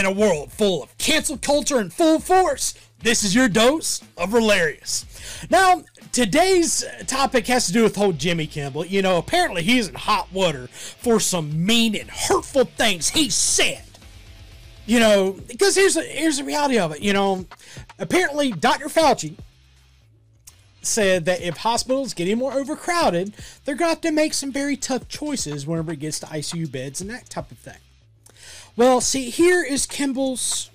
In a world full of cancel culture in full force, this is your dose of REALarious. Now, today's topic has to do with old Jimmy Kimmel. You know, apparently he's in hot water for some mean and hurtful things he said. You know, because here's the, here's the reality of it. You know, apparently Dr. Fauci said that if hospitals get any more overcrowded, they're going to have to make some very tough choices whenever it gets to ICU beds and that type of thing. Well, see, here is Kimmel's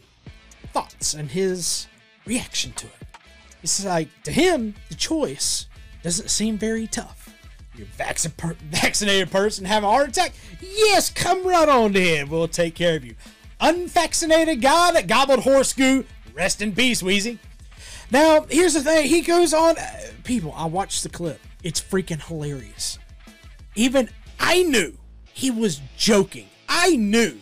thoughts and his reaction to it. It's like, to him, the choice doesn't seem very tough. You're vac- per- vaccinated person having a heart attack? Yes, come right on him. We'll take care of you. Unvaccinated guy that gobbled horse goo? Rest in peace, Wheezy. Now, here's the thing. He goes on. Uh, people, I watched the clip. It's freaking hilarious. Even I knew he was joking. I knew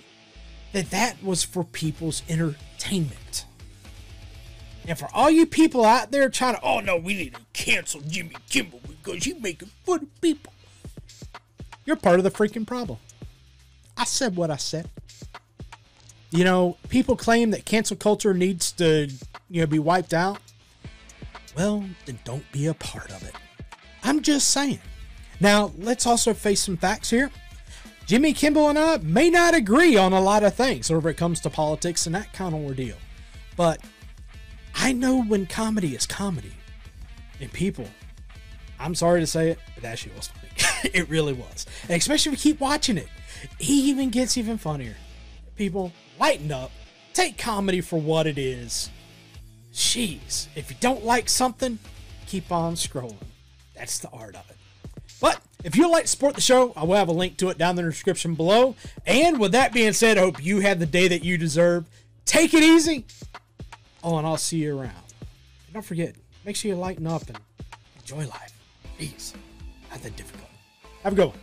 that that was for people's entertainment. And for all you people out there trying to, oh no, we need to cancel Jimmy Kimmel because he's making fun of people. You're part of the freaking problem. I said what I said. You know, people claim that cancel culture needs to, you know, be wiped out. Well, then don't be a part of it. I'm just saying. Now, let's also face some facts here. Jimmy Kimmel and I may not agree on a lot of things whenever it comes to politics and that kind of ordeal. But I know when comedy is comedy. And people, I'm sorry to say it, but that shit was funny. it really was. And especially if you keep watching it, he even gets even funnier. People, lighten up. Take comedy for what it is. Jeez, if you don't like something, keep on scrolling. That's the art of it. But if you'd like to support the show, I will have a link to it down in the description below. And with that being said, I hope you have the day that you deserve. Take it easy. Oh, and I'll see you around. And don't forget, make sure you lighten up and enjoy life. Peace. Nothing difficult. Have a good one.